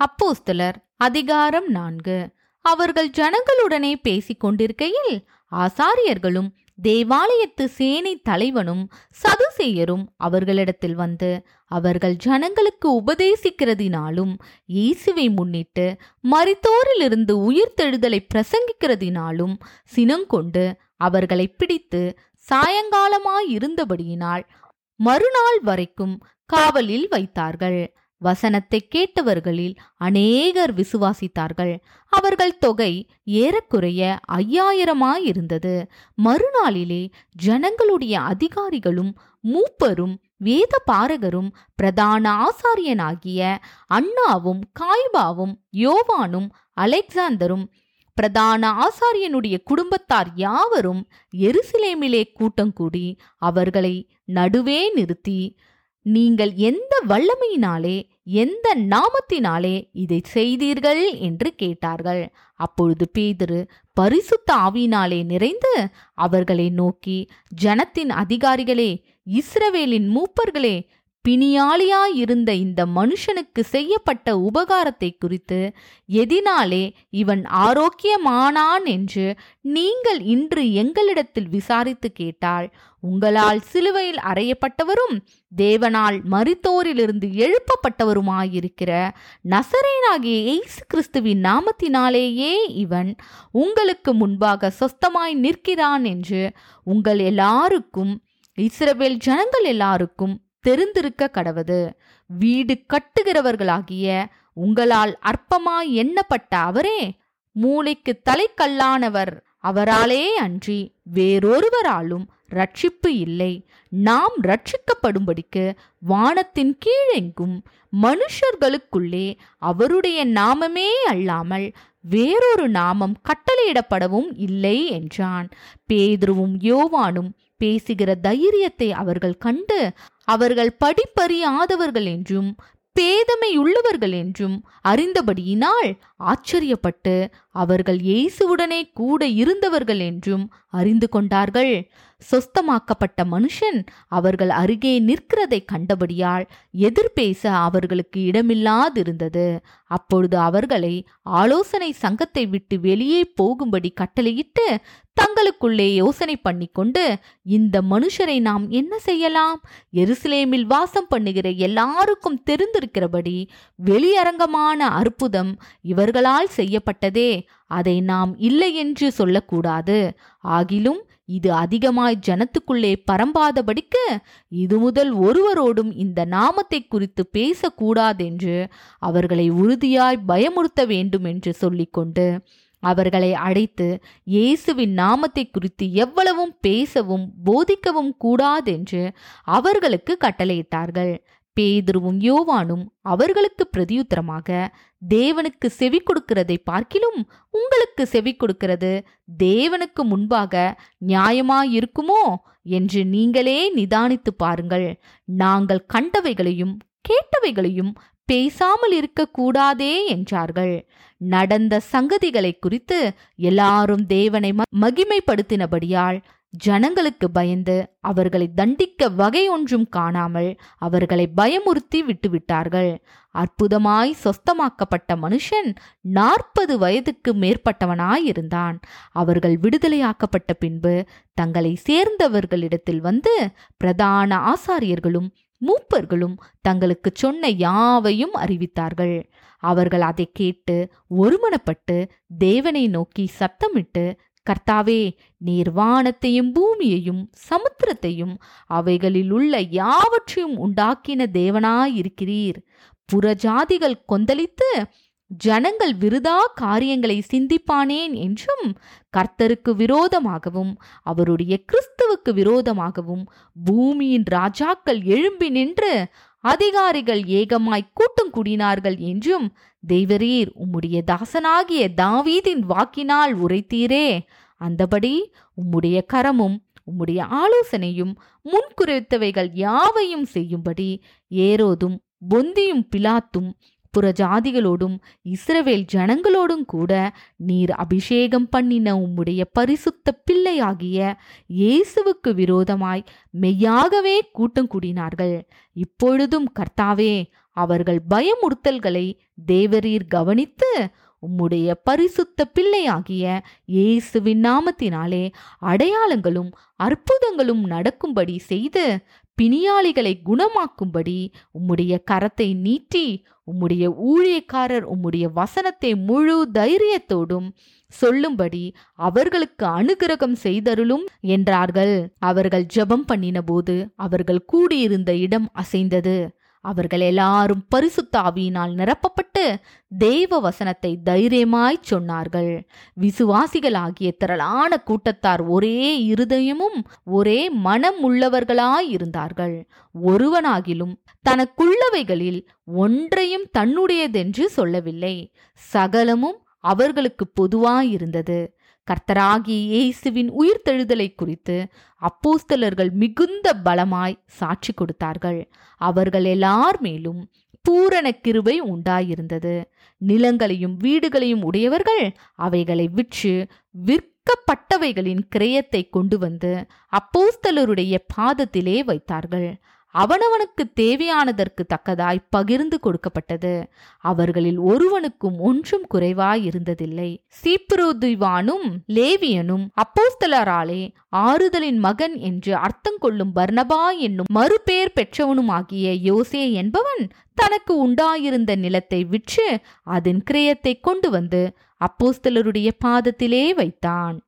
அப்போஸ்தலர் அதிகாரம் நான்கு. அவர்கள் ஜனங்களுடனே பேசிக் கொண்டிருக்கையில் ஆசாரியர்களும் தேவாலயத்து சேனை தலைவனும் சதுசேயரும் அவர்களிடத்தில் வந்து அவர்கள் ஜனங்களுக்கு உபதேசிக்கிறதினாலும் இயேசுவை முன்னிட்டு மரித்தோரிலிருந்து உயிர்த்தெழுதலை பிரசங்கிக்கிறதினாலும் சினங்கொண்டு அவர்களை பிடித்து சாயங்காலமாயிருந்தபடியினால் மறுநாள் வரைக்கும் காவலில் வைத்தார்கள். வசனத்தை கேட்டவர்களில் அநேகர் விசுவாசித்தார்கள். அவர்கள் தொகை ஏறக்குறைய ஐயாயிரமாயிருந்தது. மறுநாளிலே ஜனங்களுடைய அதிகாரிகளும் மூப்பரும் வேத பாரகரும் பிரதான ஆசாரியனாகிய அண்ணாவும் காய்பாவும் யோவானும் அலெக்சாந்தரும் பிரதான ஆசாரியனுடைய குடும்பத்தார் யாவரும் எருசலேமிலே கூட்டங்கூடி அவர்களை நடுவே நிறுத்தி நீங்கள் எந்த வல்லமையினாலே எந்த நாமத்தினாலே இதை செய்தீர்கள் என்று கேட்டார்கள். அப்பொழுது பேதுரு பரிசுத்த ஆவியினாலே நிறைந்து அவர்களை நோக்கி ஜனத்தின் அதிகாரிகளே இஸ்ரவேலின் மூப்பர்களே பிணியாளியாயிருந்த இந்த மனுஷனுக்கு செய்யப்பட்ட உபகாரத்தை குறித்து எதினாலே இவன் ஆரோக்கியமானான் என்று நீங்கள் இன்று எங்களிடத்தில் விசாரித்து கேட்டால் உங்களால் சிலுவையில் அறையப்பட்டவரும் தேவனால் மரித்தோரிலிருந்து எழுப்பப்பட்டவருமாயிருக்கிற நசரேனாகிய இயேசு கிறிஸ்துவின் நாமத்தினாலேயே இவன் உங்களுக்கு முன்பாக சொஸ்தமாய் நிற்கிறான் என்று உங்கள் எல்லாருக்கும் இஸ்ரவேல் ஜனங்கள் எல்லாருக்கும் தெரிந்திருக்க கடவது. வீடு கட்டுகிறவர்களாகிய உங்களால் அற்பமாய் எண்ணப்பட்ட அவரே மூளைக்கு தலைக்கல்லானவர் அவராலே அன்றி வேறொருவராலும் ரட்சிப்பு இல்லை. நாம் ரட்சிக்கப்படும்படிக்கு வானத்தின் கீழெங்கும் மனுஷர்களுக்குள்ளே அவருடைய நாமமே அல்லாமல் வேறொரு நாமம் கட்டளையிடப்படவும் இல்லை என்றான். பேதுருவும் யோவானும் பேசுகிற தைரியத்தை அவர்கள் கண்டு அவர்கள் படிப்பறியாதவர்கள் என்றும் பேதமையுள்ளவர்கள் என்றும் அறிந்தபடியினால் ஆச்சரியப்பட்டு அவர்கள் இயேசுவுடனே கூட இருந்தவர்கள் என்றும் அறிந்து கொண்டார்கள். சொஸ்தமாக்கப்பட்ட மனுஷன் அவர்கள் அருகே நிற்கிறதை கண்டபடியால் எதிர்பேச அவர்களுக்கு இடமில்லாதிருந்தது. அப்பொழுது அவர்களை ஆலோசனை சங்கத்தை விட்டு வெளியே போகும்படி கட்டளையிட்டு தங்களுக்குள்ளே யோசனை பண்ணிக்கொண்டு இந்த மனுஷரை நாம் என்ன செய்யலாம்? எருசலேமில் வாசம் பண்ணுகிற எல்லாருக்கும் தெரிந்திருக்கிறபடி வெளியரங்கமான அற்புதம் இவர்களால் செய்யப்பட்டதே. அதை நாம் இல்லை என்று சொல்லக்கூடாது. ஆகிலும் இது அதிகமாய் ஜனத்துக்குள்ளே பரம்பாதபடிக்கு இது முதல் ஒருவரோடும் இந்த நாமத்தை குறித்து பேசக்கூடாதென்று அவர்களை உறுதியாய் பயமுறுத்த வேண்டும் என்று சொல்லிக்கொண்டு அவர்களை அழைத்து இயேசுவின் நாமத்தை குறித்து எவ்வளவும் பேசவும் போதிக்கவும் கூடாதென்று அவர்களுக்கு கட்டளையிட்டார்கள். பேதுருவும் யோவானும் அவர்களுக்கு பிரதியுத்தரமாக தேவனுக்கு செவி கொடுக்கிறதை பார்க்கிலும் உங்களுக்கு செவி கொடுக்கிறது. தேவனுக்கு முன்பாக நியாயமாயிருக்குமோ? என்று நீங்களே நிதானித்து பாருங்கள். நாங்கள் கண்டவைகளையும் கேட்டவைகளையும் பேசாமல் இருக்கக்கூடாதே என்றார்கள். நடந்த சங்கதிகளை குறித்து எல்லாரும் தேவனை மகிமைப்படுத்தினபடியால் ஜனங்களுக்கு பயந்து அவர்களை தண்டிக்க வகை ஒன்றும் காணாமல் அவர்களை பயமுறுத்தி விட்டுவிட்டார்கள். அற்புதமாய் சொஸ்தமாக்கப்பட்ட மனுஷன் நாற்பது வயதுக்கு மேற்பட்டவனாயிருந்தான். அவர்கள் விடுதலையாக்கப்பட்ட பின்பு தங்களை சேர்ந்தவர்களிடத்தில் வந்து பிரதான ஆசாரியர்களும் மூப்பர்களும் தங்களுக்கு சொன்ன யாவையும் அறிவித்தார்கள். அவர்கள் அதை கேட்டு ஒருமனப்பட்டு தேவனை நோக்கி சத்தமிட்டு கர்த்தாவே நீர் வானத்தையும் பூமியையும் சமுத்திரத்தையும் அவைகளில் உள்ள யாவற்றையும் உண்டாக்கின தேவனாயிருக்கிறீர். புறஜாதிகள் கொந்தளித்து ஜனங்கள் விருதா காரியங்களை சிந்திப்பானேன் என்றும் கர்த்தருக்கு விரோதமாகவும் அவருடைய கிறிஸ்துவுக்கு விரோதமாகவும் பூமியின் ராஜாக்கள் எழும்பி நின்று அதிகாரிகள் ஏகமாய் கூட்டம் கூடினார்கள் என்றும் தெய்வரீர் உம்முடைய தாசனாகிய தாவீதின் வாக்கினால் உரைத்தீரே. அந்தபடி உம்முடைய கரமும் உம்முடைய ஆலோசனையும் முன்குறித்தவைகள் யாவையும் செய்யும்படி ஏரோதும் பொந்தியும் பிலாத்தும் புறஜாதிகளோடும் இஸ்ரவேல் ஜனங்களோடும் கூட நீர் அபிஷேகம் பண்ணின உம்முடைய பரிசுத்த பிள்ளையாகிய இயேசுவுக்கு விரோதமாய் மெய்யாகவே கூட்டம் கூடினார்கள். இப்பொழுதும் கர்த்தாவே அவர்கள் பயமுறுத்தல்களை தேவரீர் கவனித்து உம்முடைய பரிசுத்த பிள்ளையாகிய இயேசுவின் நாமத்தினாலே அடையாளங்களும் அற்புதங்களும் நடக்கும்படி செய்து பிணியாளிகளை குணமாக்கும்படி உம்முடைய கரத்தை நீட்டி உம்முடைய ஊழியக்காரர் உம்முடைய வசனத்தை முழு தைரியத்தோடும் சொல்லும்படி அவர்களுக்கு அனுகிரகம் செய்தருளும் என்றார்கள். அவர்கள் ஜெபம் பண்ணினபோது அவர்கள் கூடியிருந்த இடம் அசைந்தது. அவர்கள் எல்லாரும் பரிசுத்த ஆவியினால் நிரப்பப்பட்டு தேவ வசனத்தை தைரியமாய் சொன்னார்கள். விசுவாசிகளாகிய திரளான கூட்டத்தார் ஒரே இருதயமும் ஒரே மனம் உள்ளவர்களாய் இருந்தார்கள். ஒருவனாகிலும் தனக்குள்ளவைகளில் ஒன்றையும் தன்னுடையதென்று சொல்லவில்லை. சகலமும் அவர்களுக்கு பொதுவாயிருந்தது. கர்த்தராகிய இயேசுவின் உயிர்த்தெழுதலை குறித்து அப்போஸ்தலர்கள் மிகுந்த பலமாய் சாட்சி கொடுத்தார்கள். அவர்கள் எல்லார் மேலும் பூரண கிருவை உண்டாயிருந்தது. நிலங்களையும் வீடுகளையும் உடையவர்கள் அவைகளை விற்று விற்கப்பட்டவைகளின் கிரயத்தை கொண்டு வந்து அப்போஸ்தலருடைய பாதத்திலே வைத்தார்கள். அவனவனுக்கு தேவையானதற்கு தக்கதாய் பகிர்ந்து கொடுக்கப்பட்டது. அவர்களில் ஒருவனுக்கும் ஒன்றும் குறைவாயிருந்ததில்லை சீப்ரோதிவானும் லேவியனும் அப்போஸ்தலராலே ஆறுதலின் மகன் என்று அர்த்தம் கொள்ளும் பர்ணபா என்னும் மறுபெயர் பெற்றவனுமாகிய யோசே என்பவன் தனக்கு உண்டாயிருந்த நிலத்தை விற்று அதன் கிரயத்தை கொண்டு வந்து அப்போஸ்தலருடைய பாதத்திலே வைத்தான்.